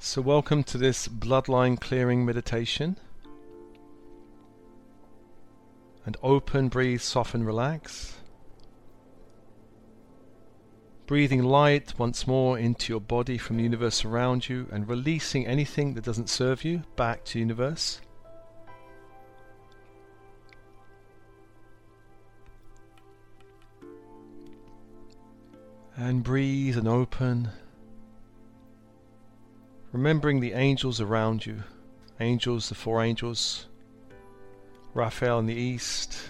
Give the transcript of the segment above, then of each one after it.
So, welcome to this bloodline clearing meditation. And open, breathe, soften, relax. Breathing light once more into your body from the universe around you and releasing anything that doesn't serve you back to universe. And breathe and open. Remembering the angels around you. Angels, the four angels. Raphael in the east.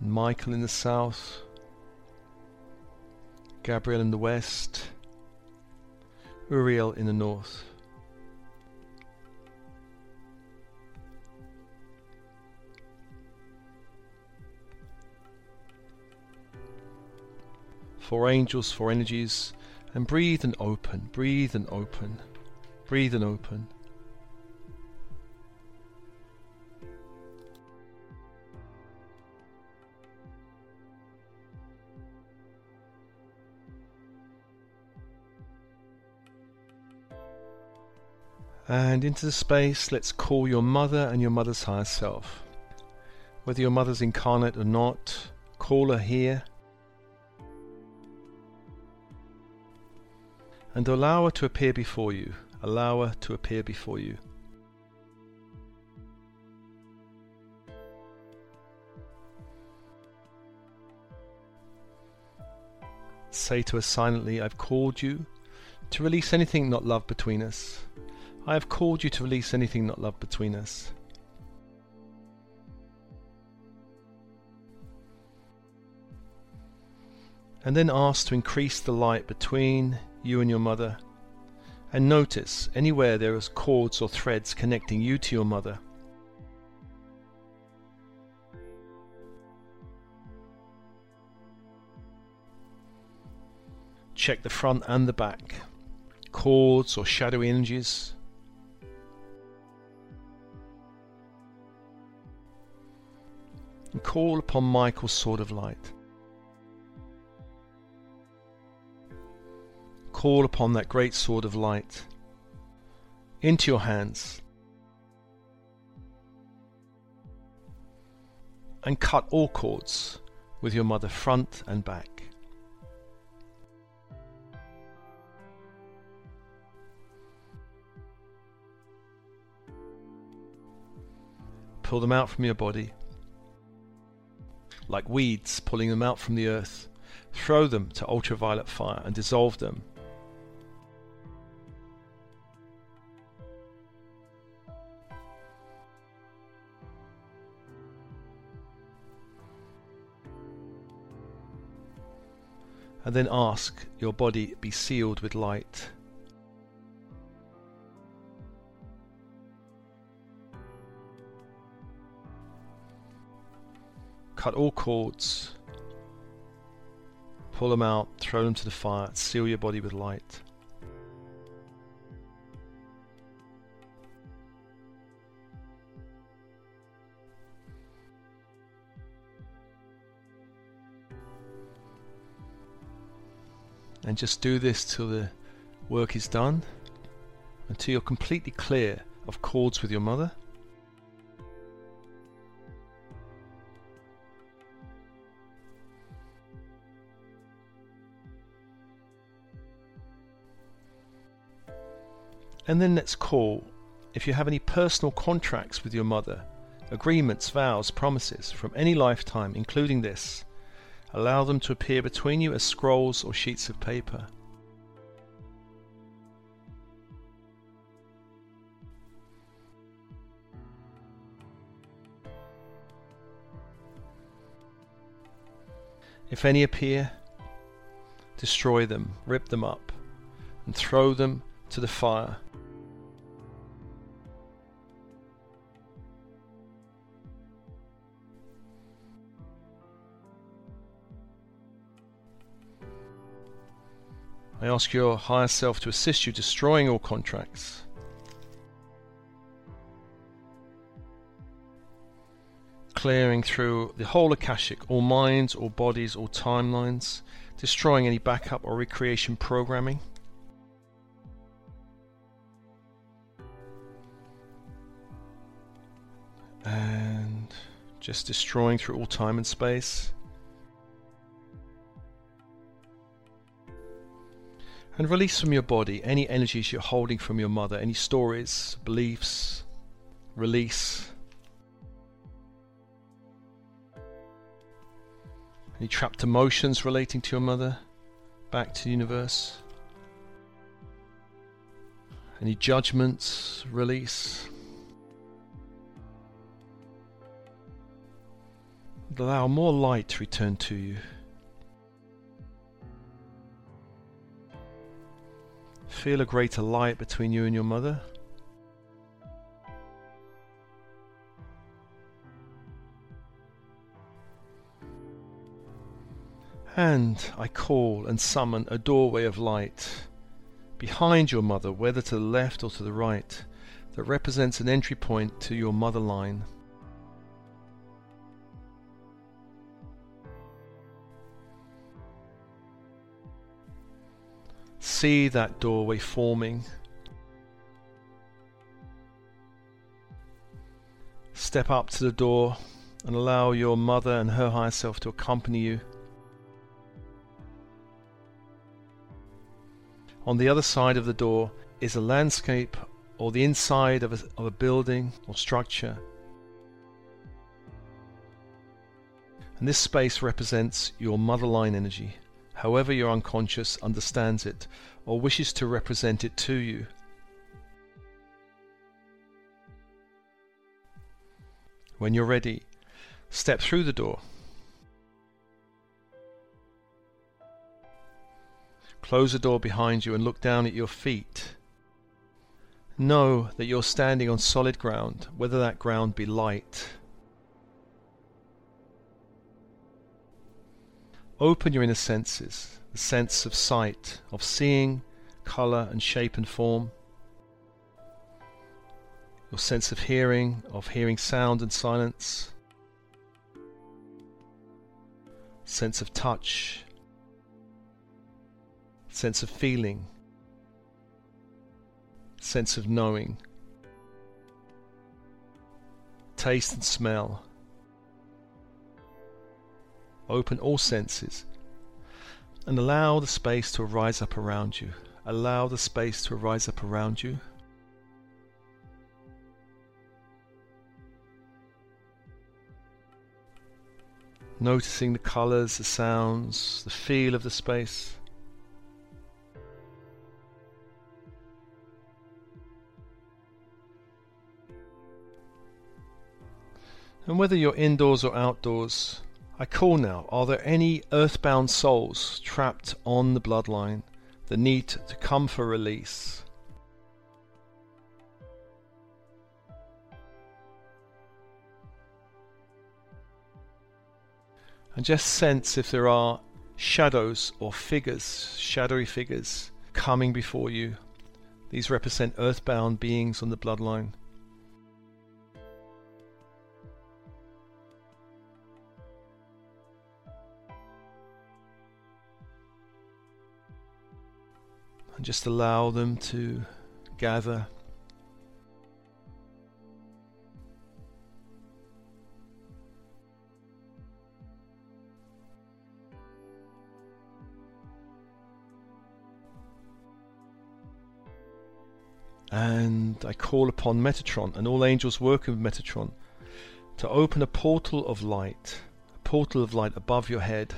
And Michael in the south. Gabriel in the west. Uriel in the north. Four angels, four energies, and breathe and open, breathe and open, breathe and open. And into the space, let's call your mother and your mother's higher self. Whether your mother's incarnate or not, call her here and allow her to appear before you. Allow her to appear before you. Say to her silently, I've called you to release anything not love between us. I have called you to release anything not love between us. And then ask to increase the light between you and your mother. And notice anywhere there is cords or threads connecting you to your mother. Check the front and the back. Cords or shadowy energies. And call upon Michael's sword of light. Call upon that great sword of light into your hands and cut all cords with your mother front and back. Pull them out from your body like weeds pulling them out from the earth. Throw them to ultraviolet fire and dissolve them and then ask your body be sealed with light. Cut all cords, pull them out, throw them to the fire, seal your body with light. And just do this till the work is done until you're completely clear of cords with your mother. And then let's call. If you have any personal contracts with your mother agreements vows promises from any lifetime including this Allow them to appear between you as scrolls or sheets of paper. If any appear, destroy them, rip them up, and throw them to the fire I ask your higher self to assist you destroying all contracts. Clearing through the whole Akashic, all minds, all bodies, all timelines, destroying any backup or recreation programming. And just destroying through all time and space. And release from your body any energies you're holding from your mother, any stories, beliefs. Release. Any trapped emotions relating to your mother, back to the universe. Any judgments, release. Allow more light to return to you. Feel a greater light between you and your mother. And I call and summon a doorway of light behind your mother, whether to the left or to the right, that represents an entry point to your mother line. See that doorway forming. Step up to the door and allow your mother and her higher self to accompany you. On the other side of the door is a landscape or the inside of a, of a building or structure. And this space represents your mother line energy, however your unconscious understands it or wishes to represent it to you. When you're ready, step through the door Close the door behind you and look down at your feet. Know that you're standing on solid ground, whether that ground be light. Open your inner senses, the sense of sight, of seeing, colour and shape and form. Your sense of hearing, of hearing sound and silence. Sense of touch, sense of feeling, sense of knowing, taste and smell. Open all senses and allow the space to arise up around you. Allow the space to arise up around you. Noticing the colours, the sounds, the feel of the space. And whether you're indoors or outdoors, I call now, are there any earthbound souls trapped on the bloodline that need to come for release? And just sense if there are shadows or figures, shadowy figures, coming before you. These represent earthbound beings on the bloodline. Just allow them to gather. And I call upon Metatron and all angels working with Metatron to open a portal of light, a portal of light above your head.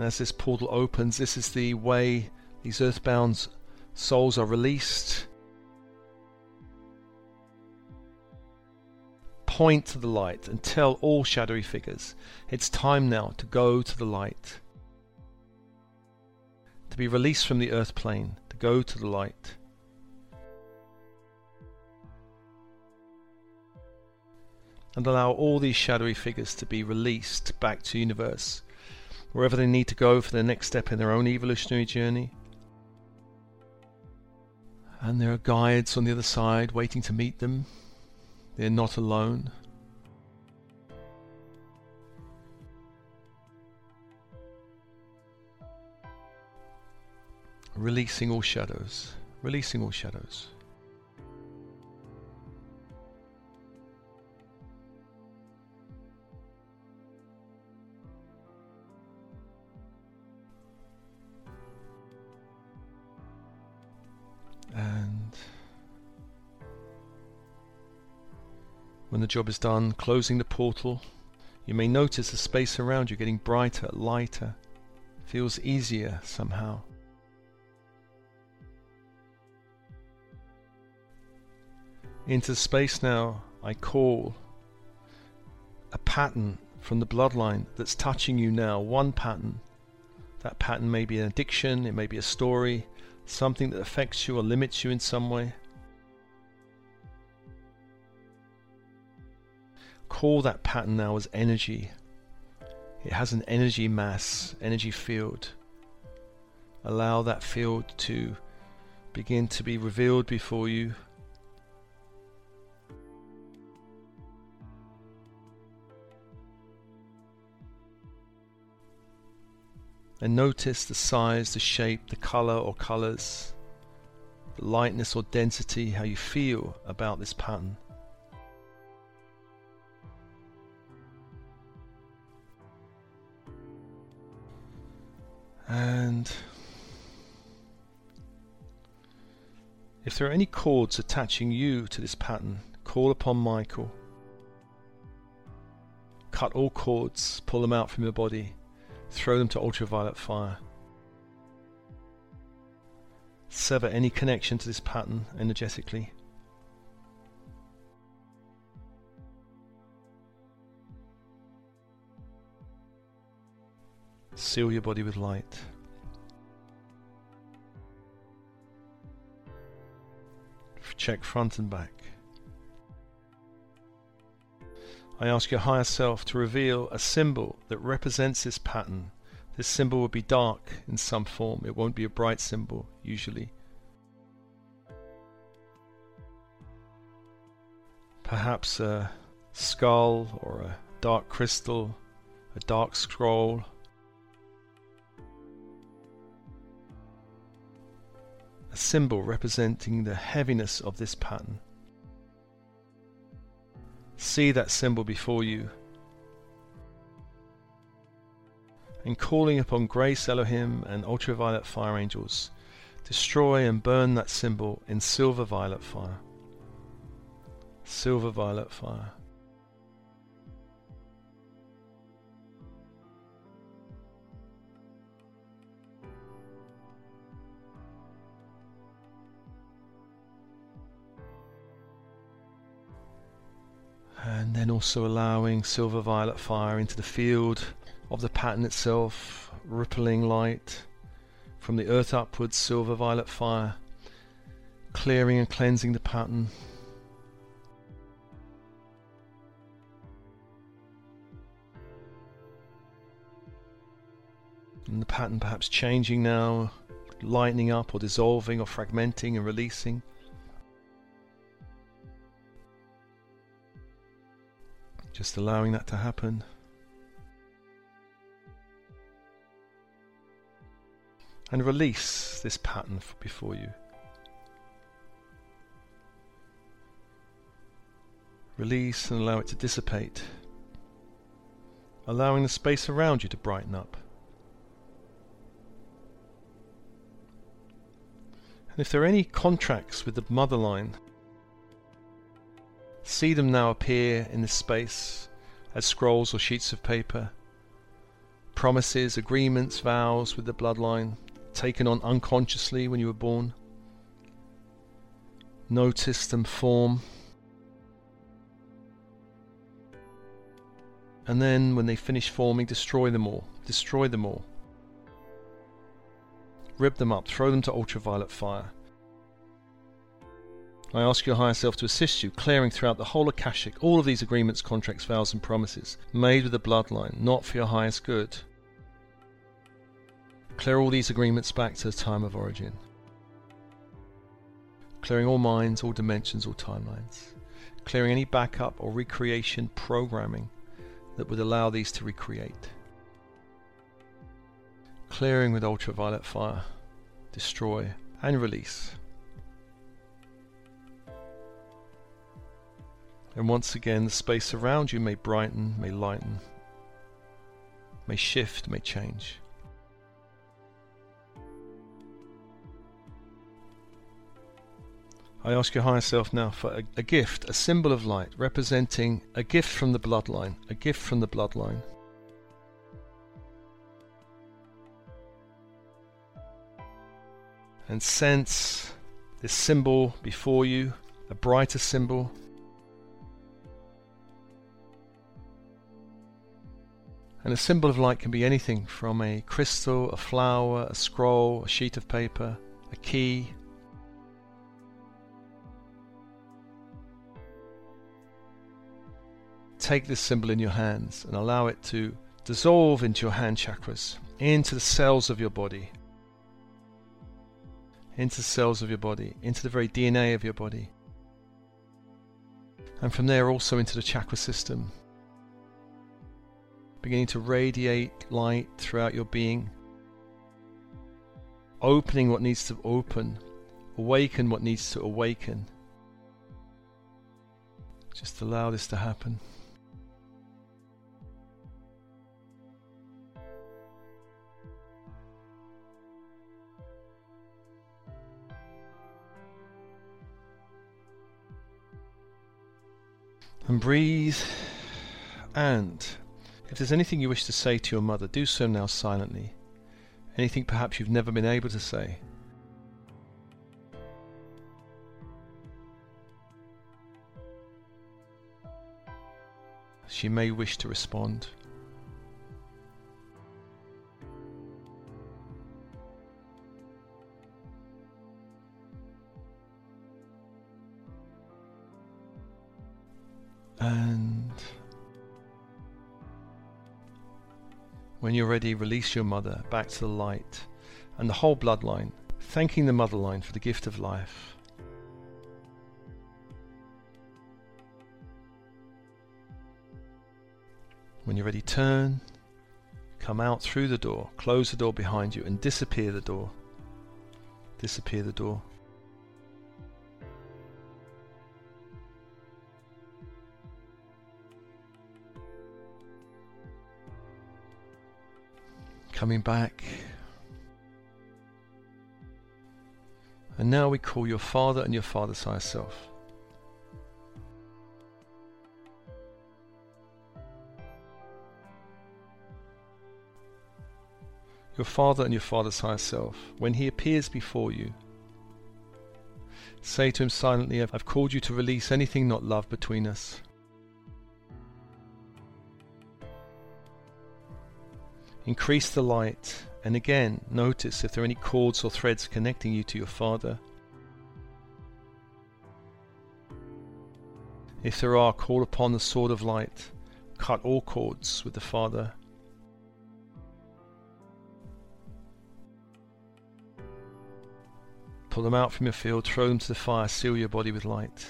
And as this portal opens, this is the way these earthbound souls are released. Point to the light and tell all shadowy figures it's time now to go to the light. To be released from the earth plane, to go to the light. And allow all these shadowy figures to be released back to universe wherever they need to go for their next step in their own evolutionary journey. And there are guides on the other side waiting to meet them. They're not alone. Releasing all shadows, releasing all shadows. When the job is done, closing the portal, you may notice the space around you getting brighter, lighter, feels easier somehow. Into space now, I call a pattern from the bloodline that's touching you now, one pattern. That pattern may be an addiction, it may be a story, something that affects you or limits you in some way. Call that pattern now as energy. It has an energy mass, energy field. Allow that field to begin to be revealed before you. and notice the size, the shape, the color or colors, the lightness or density, how you feel about this pattern. And if there are any cords attaching you to this pattern, call upon Michael. Cut all cords, pull them out from your body Throw them to ultraviolet fire. Sever any connection to this pattern energetically. Seal your body with light. Check front and back. I ask your higher self to reveal a symbol that represents this pattern. This symbol will be dark in some form, it won't be a bright symbol usually. Perhaps a skull or a dark crystal, a dark scroll. Symbol representing the heaviness of this pattern. See that symbol before you. And calling upon grace Elohim and ultraviolet fire angels, destroy and burn that symbol in silver violet fire. Silver violet fire. And then also allowing silver violet fire into the field of the pattern itself, rippling light from the earth upwards, silver violet fire, clearing and cleansing the pattern. And the pattern perhaps changing now, lightening up or dissolving or fragmenting and releasing. Just allowing that to happen. And release this pattern before you. Release and allow it to dissipate, allowing the space around you to brighten up. And if there are any contracts with the mother line See them now appear in this space as scrolls or sheets of paper. Promises, agreements, vows with the bloodline taken on unconsciously when you were born. Notice them form. And then, when they finish forming, destroy them all. Destroy them all. Rip them up, throw them to ultraviolet fire. I ask your higher self to assist you, clearing throughout the whole Akashic all of these agreements, contracts, vows, and promises made with the bloodline, not for your highest good. Clear all these agreements back to the time of origin. Clearing all minds, all dimensions, all timelines. Clearing any backup or recreation programming that would allow these to recreate. Clearing with ultraviolet fire, destroy, and release And once again, the space around you may brighten, may lighten, may shift, may change. I ask your higher self now for a, a, gift, a symbol of light, representing a gift from the bloodline, a gift from the bloodline. And sense this symbol before you, a brighter symbol. And a symbol of light can be anything from a crystal, a flower, a scroll, a sheet of paper, a key, take this symbol in your hands and allow it to dissolve into your hand chakras, into the cells of your body, into the cells of your body, into the very DNA of your body. And from there also into the chakra system, beginning to radiate light throughout your being, opening what needs to open, awaken what needs to awaken. Just allow this to happen. And breathe. And if there's anything you wish to say to your mother, do so now silently. Anything perhaps you've never been able to say. She may wish to respond. And when you're ready, release your mother back to the light and the whole bloodline, thanking the motherline for the gift of life. When you're ready, turn, come out through the door, close the door behind you, and disappear the door. Disappear the door. Coming back. And now we call your Father and your Father's higher self. Your Father and your Father's higher self, when He appears before you, say to Him silently, I've called you to release anything not love between us. Increase the light, and again notice if there are any cords or threads connecting you to your Father. If there are, call upon the sword of light, cut all cords with the Father. Pull them out from your field, throw them to the fire, seal your body with light.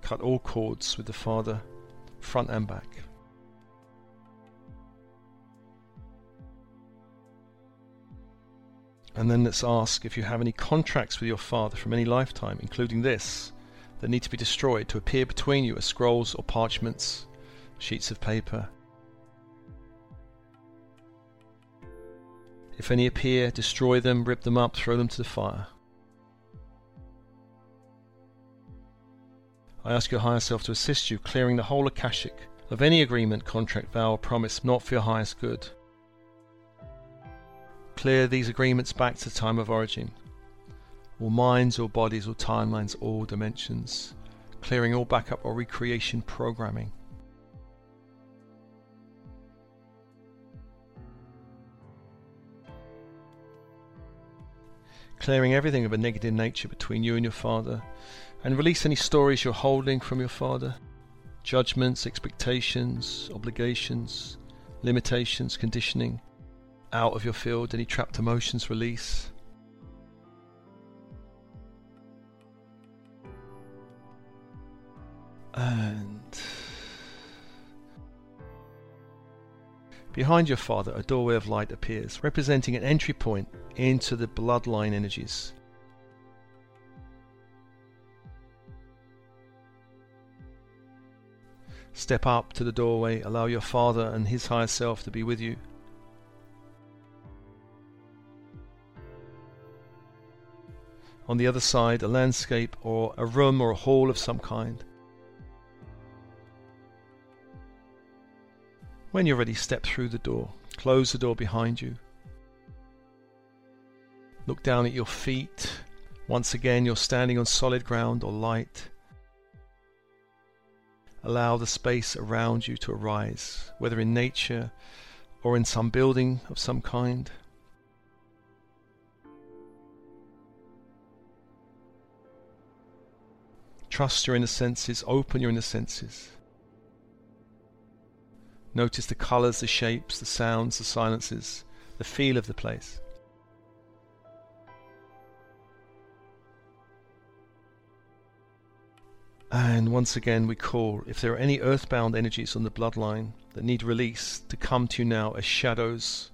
Cut all cords with the Father front and back. And then let's ask if you have any contracts with your father from any lifetime, including this, that need to be destroyed to appear between you as scrolls or parchments, sheets of paper. If any appear, destroy them, rip them up, throw them to the fire. I ask your higher self to assist you clearing the whole Akashic of any agreement, contract, vow, or promise not for your highest good. Clear these agreements back to time of origin. All minds, all bodies, all timelines, all dimensions. Clearing all backup or recreation programming. Clearing everything of a negative nature between you and your father and release any stories you're holding from your father judgments, expectations, obligations, limitations, conditioning out of your field, any trapped emotions release. And behind your father, a doorway of light appears, representing an entry point into the bloodline energies Step up to the doorway, allow your Father and His higher self to be with you. On the other side, a landscape or a room or a hall of some kind. When you're ready, step through the door. Close the door behind you. Look down at your feet. Once again, you're standing on solid ground or light. Allow the space around you to arise, whether in nature or in some building of some kind. Trust your inner senses, open your inner senses. Notice the colours, the shapes, the sounds, the silences, the feel of the place. And once again, we call if there are any earthbound energies on the bloodline that need release to come to you now as shadows,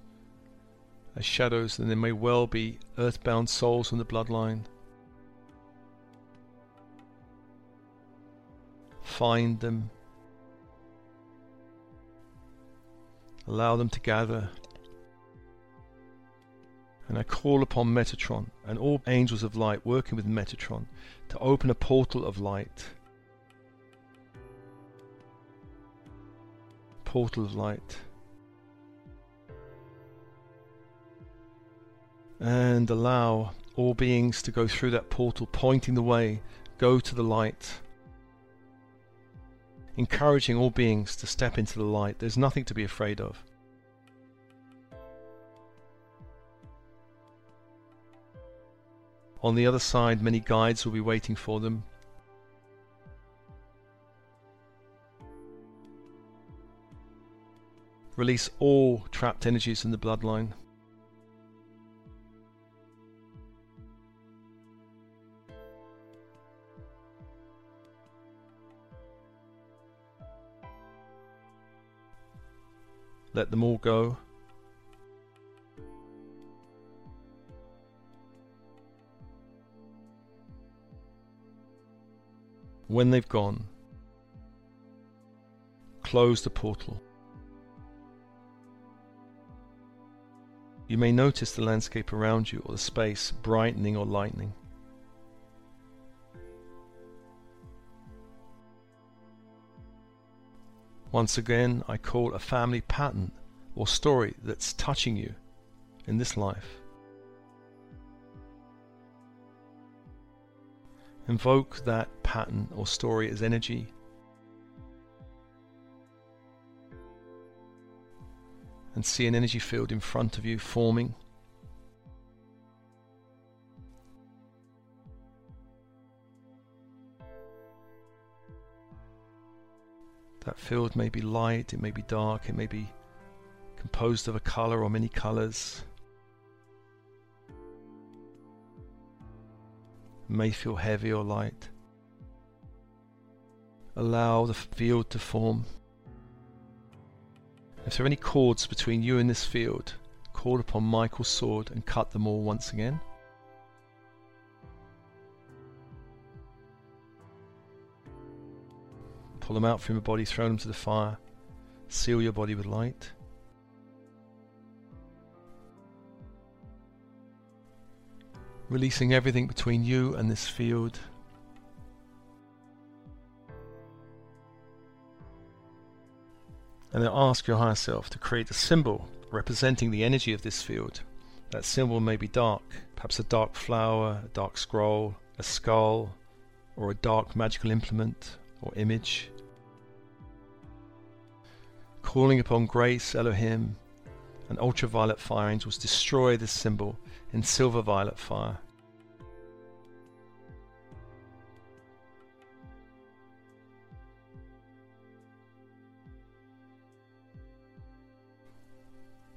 as shadows, then there may well be earthbound souls on the bloodline. Find them, Allow them to gather. And I call upon Metatron and all angels of light working with Metatron to open a portal of light. Portal of light. And allow all beings to go through that portal, pointing the way. Go to the light encouraging all beings to step into the light. There's nothing to be afraid of. On the other side, many guides will be waiting for them. Release all trapped energies in the bloodline. Let them all go. When they've gone, close the portal. You may notice the landscape around you or the space brightening or lightening. Once again, I call a family pattern or story that's touching you in this life. Invoke that pattern or story as energy. And see an energy field in front of you forming. That field may be light, it may be dark, it may be composed of a color or many colors. May feel heavy or light. Allow the field to form. If there are any cords between you and this field, call upon Michael's sword and cut them all once again. Pull them out from your body, throw them to the fire. Seal your body with light. Releasing everything between you and this field. And then ask your higher self to create a symbol representing the energy of this field. That symbol may be dark, perhaps a dark flower, a dark scroll, a skull, or a dark magical implement or image calling upon grace, Elohim, and ultraviolet fire angels destroy this symbol in silver violet fire.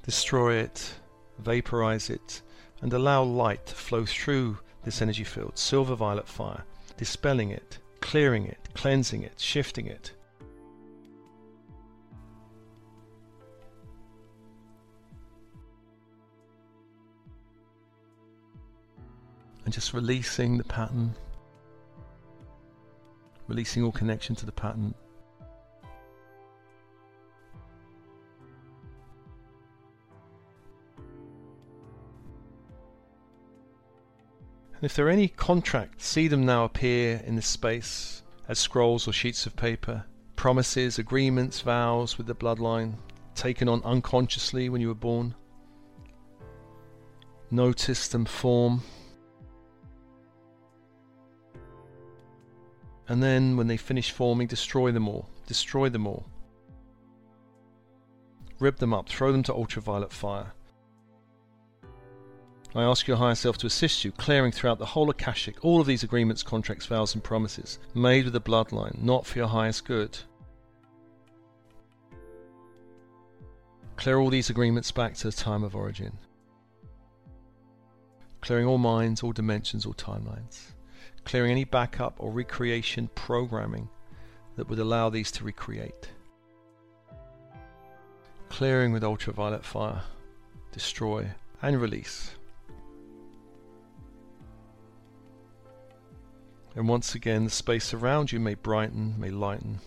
Destroy it, vaporize it, and allow light to flow through this energy field, silver violet fire, dispelling it, clearing it, cleansing it, shifting it. and just releasing the pattern, releasing all connection to the pattern. And if there are any contracts, see them now appear in this space as scrolls or sheets of paper, promises, agreements, vows with the bloodline, taken on unconsciously when you were born. Notice them form. And then when they finish forming, destroy them all. Destroy them all. Rip them up, throw them to ultraviolet fire. I ask your higher self to assist you, clearing throughout the whole Akashic all of these agreements, contracts, vows, and promises made with the bloodline, not for your highest good. Clear all these agreements back to the time of origin. Clearing all minds, all dimensions, all timelines. Clearing any backup or recreation programming that would allow these to recreate. Clearing with ultraviolet fire. Destroy and release. And once again, the space around you may brighten, may lighten.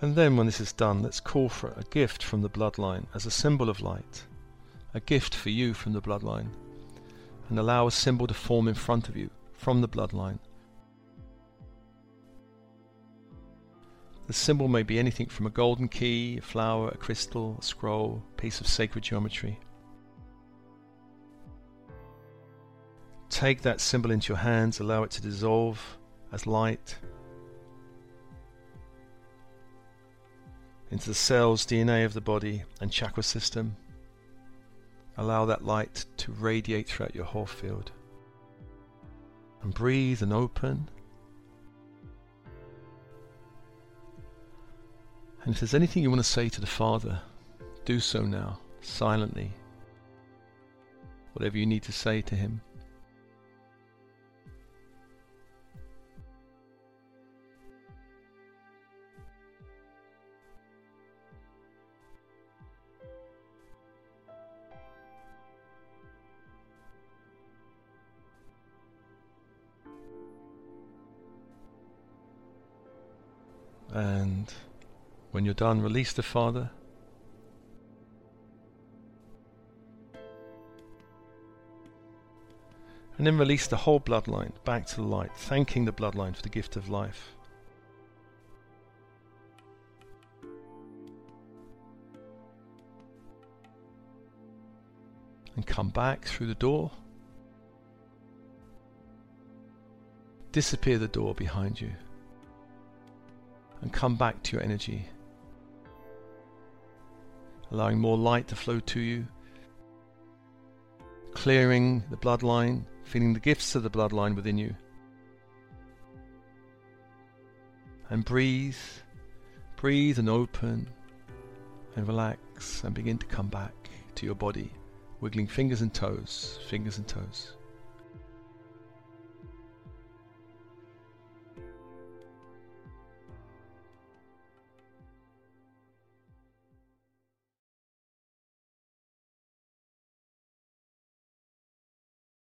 And then, when this is done, let's call for a gift from the bloodline as a symbol of light. A gift for you from the bloodline. And allow a symbol to form in front of you from the bloodline. The symbol may be anything from a golden key, a flower, a crystal, a scroll, a piece of sacred geometry. Take that symbol into your hands, allow it to dissolve as light into the cells, DNA of the body, and chakra system. Allow that light to radiate throughout your whole field. And breathe and open. And if there's anything you want to say to the Father, do so now, silently. Whatever you need to say to Him. You're done, release the Father. And then release the whole bloodline back to the light, thanking the bloodline for the gift of life. And come back through the door. Disappear the door behind you and come back to your energy. Allowing more light to flow to you, clearing the bloodline, feeling the gifts of the bloodline within you. And breathe, breathe and open and relax and begin to come back to your body, wiggling fingers and toes, fingers and toes.